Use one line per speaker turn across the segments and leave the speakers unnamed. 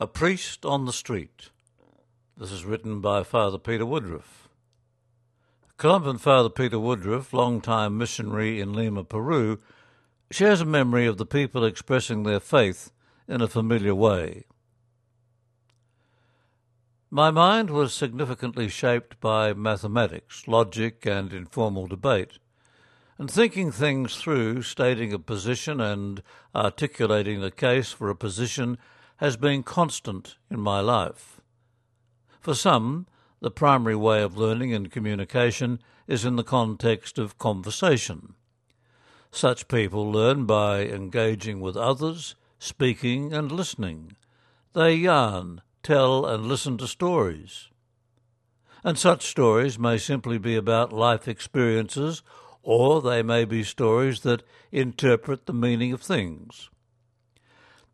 A Priest on the Street. This is written by Father Peter Woodruff. Columban Father Peter Woodruff, long-time missionary in Lima, Peru, shares a memory of the people expressing their faith in a familiar way. My mind was significantly shaped by mathematics, logic, and informal debate, and thinking things through, stating a position, and articulating the case for a position has been constant in my life. For some, the primary way of learning and communication is in the context of conversation. Such people learn by engaging with others, speaking and listening. They yarn, tell, and listen to stories. And such stories may simply be about life experiences, or they may be stories that interpret the meaning of things.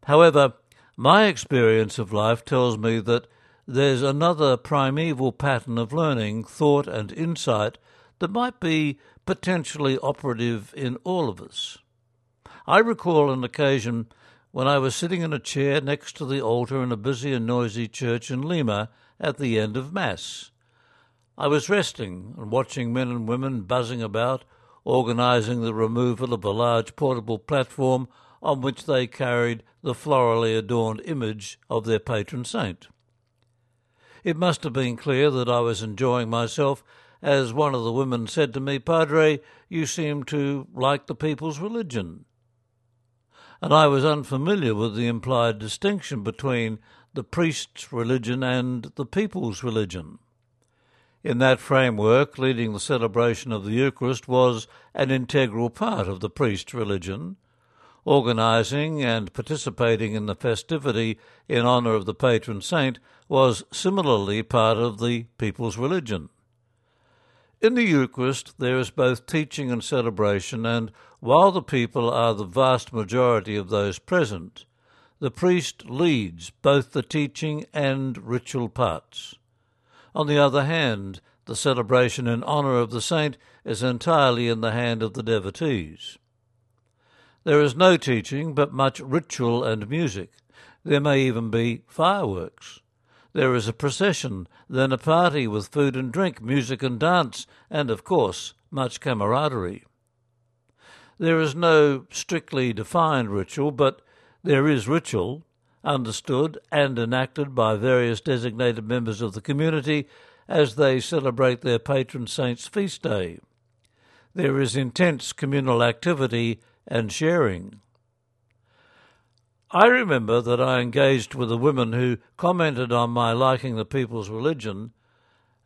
However, my experience of life tells me that there's another primeval pattern of learning, thought, and insight that might be potentially operative in all of us. I recall an occasion when I was sitting in a chair next to the altar in a busy and noisy church in Lima at the end of Mass. I was resting and watching men and women buzzing about, organizing the removal of a large portable platform on which they carried the florally adorned image of their patron saint. It must have been clear that I was enjoying myself, as one of the women said to me, Padre, you seem to like the people's religion. And I was unfamiliar with the implied distinction between the priest's religion and the people's religion. In that framework, leading the celebration of the Eucharist was an integral part of the priest's religion, Organising and participating in the festivity in honour of the patron saint was similarly part of the people's religion. In the Eucharist, there is both teaching and celebration, and while the people are the vast majority of those present, the priest leads both the teaching and ritual parts. On the other hand, the celebration in honour of the saint is entirely in the hand of the devotees. There is no teaching, but much ritual and music. There may even be fireworks. There is a procession, then a party with food and drink, music and dance, and, of course, much camaraderie. There is no strictly defined ritual, but there is ritual, understood and enacted by various designated members of the community as they celebrate their patron saint's feast day. There is intense communal activity and sharing. I remember that I engaged with a woman who commented on my liking the people's religion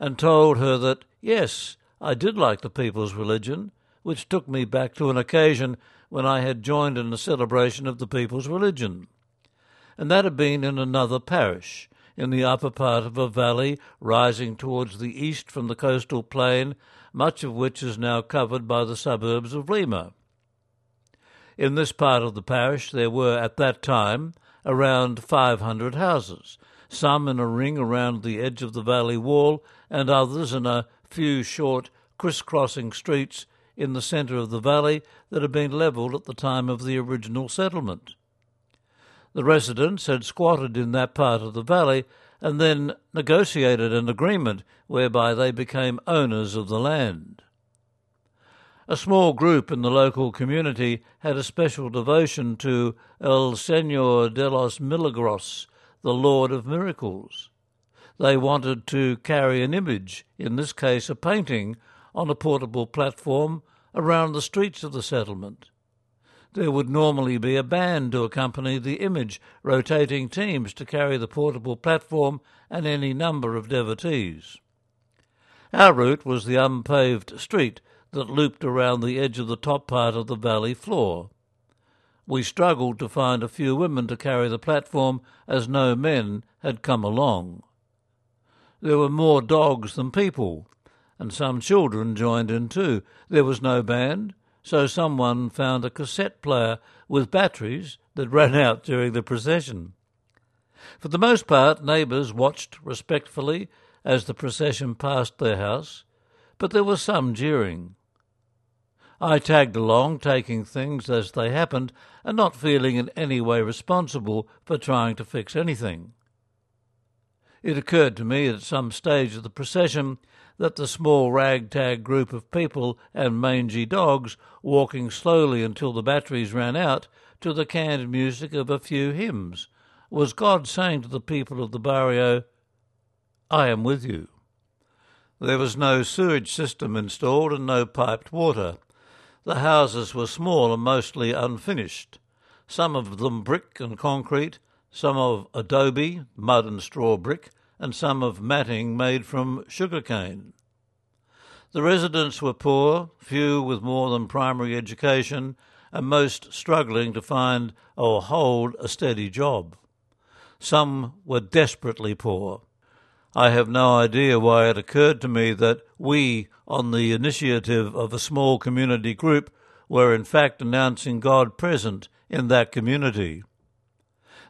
and told her that, yes, I did like the people's religion, which took me back to an occasion when I had joined in the celebration of the people's religion. And that had been in another parish, in the upper part of a valley rising towards the east from the coastal plain, much of which is now covered by the suburbs of Lima. In this part of the parish there were at that time around 500 houses, some in a ring around the edge of the valley wall, and others in a few short crisscrossing streets in the centre of the valley that had been levelled at the time of the original settlement. The residents had squatted in that part of the valley and then negotiated an agreement whereby they became owners of the land. A small group in the local community had a special devotion to El Señor de los Milagros, the Lord of Miracles. They wanted to carry an image, in this case a painting, on a portable platform around the streets of the settlement. There would normally be a band to accompany the image, rotating teams to carry the portable platform and any number of devotees. Our route was the unpaved street that looped around the edge of the top part of the valley floor. We struggled to find a few women to carry the platform as no men had come along. There were more dogs than people, and some children joined in too. There was no band, so someone found a cassette player with batteries that ran out during the procession. For the most part, neighbours watched respectfully as the procession passed their house, but there was some jeering. I tagged along, taking things as they happened and not feeling in any way responsible for trying to fix anything. It occurred to me at some stage of the procession that the small ragtag group of people and mangy dogs walking slowly until the batteries ran out to the canned music of a few hymns was God saying to the people of the barrio, I am with you. There was no sewage system installed and no piped water. The houses were small and mostly unfinished, some of them brick and concrete, some of adobe, mud and straw brick, and some of matting made from sugar cane. The residents were poor, few with more than primary education, and most struggling to find or hold a steady job. Some were desperately poor. I have no idea why it occurred to me that we, on the initiative of a small community group, were in fact announcing God present in that community.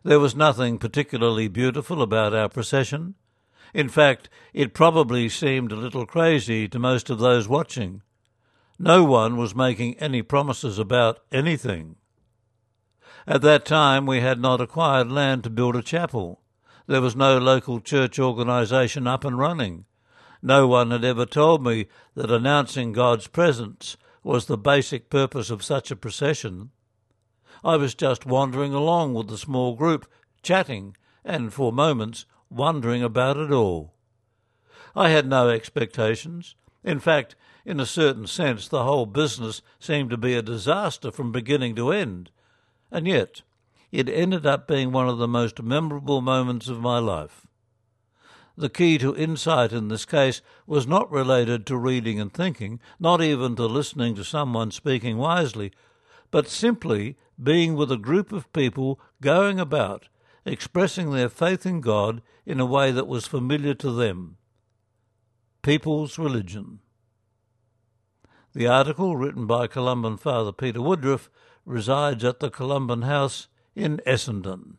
There was nothing particularly beautiful about our procession. In fact, it probably seemed a little crazy to most of those watching. No one was making any promises about anything. At that time, we had not acquired land to build a chapel. There was no local church organization up and running. No one had ever told me that announcing God's presence was the basic purpose of such a procession. I was just wandering along with the small group, chatting, and for moments wondering about it all. I had no expectations. In fact, in a certain sense, the whole business seemed to be a disaster from beginning to end. And yet, it ended up being one of the most memorable moments of my life. The key to insight in this case was not related to reading and thinking, not even to listening to someone speaking wisely, but simply being with a group of people going about expressing their faith in God in a way that was familiar to them. People's Religion. The article, written by Columban Father Peter Woodruff, resides at the Columban House in Essendon.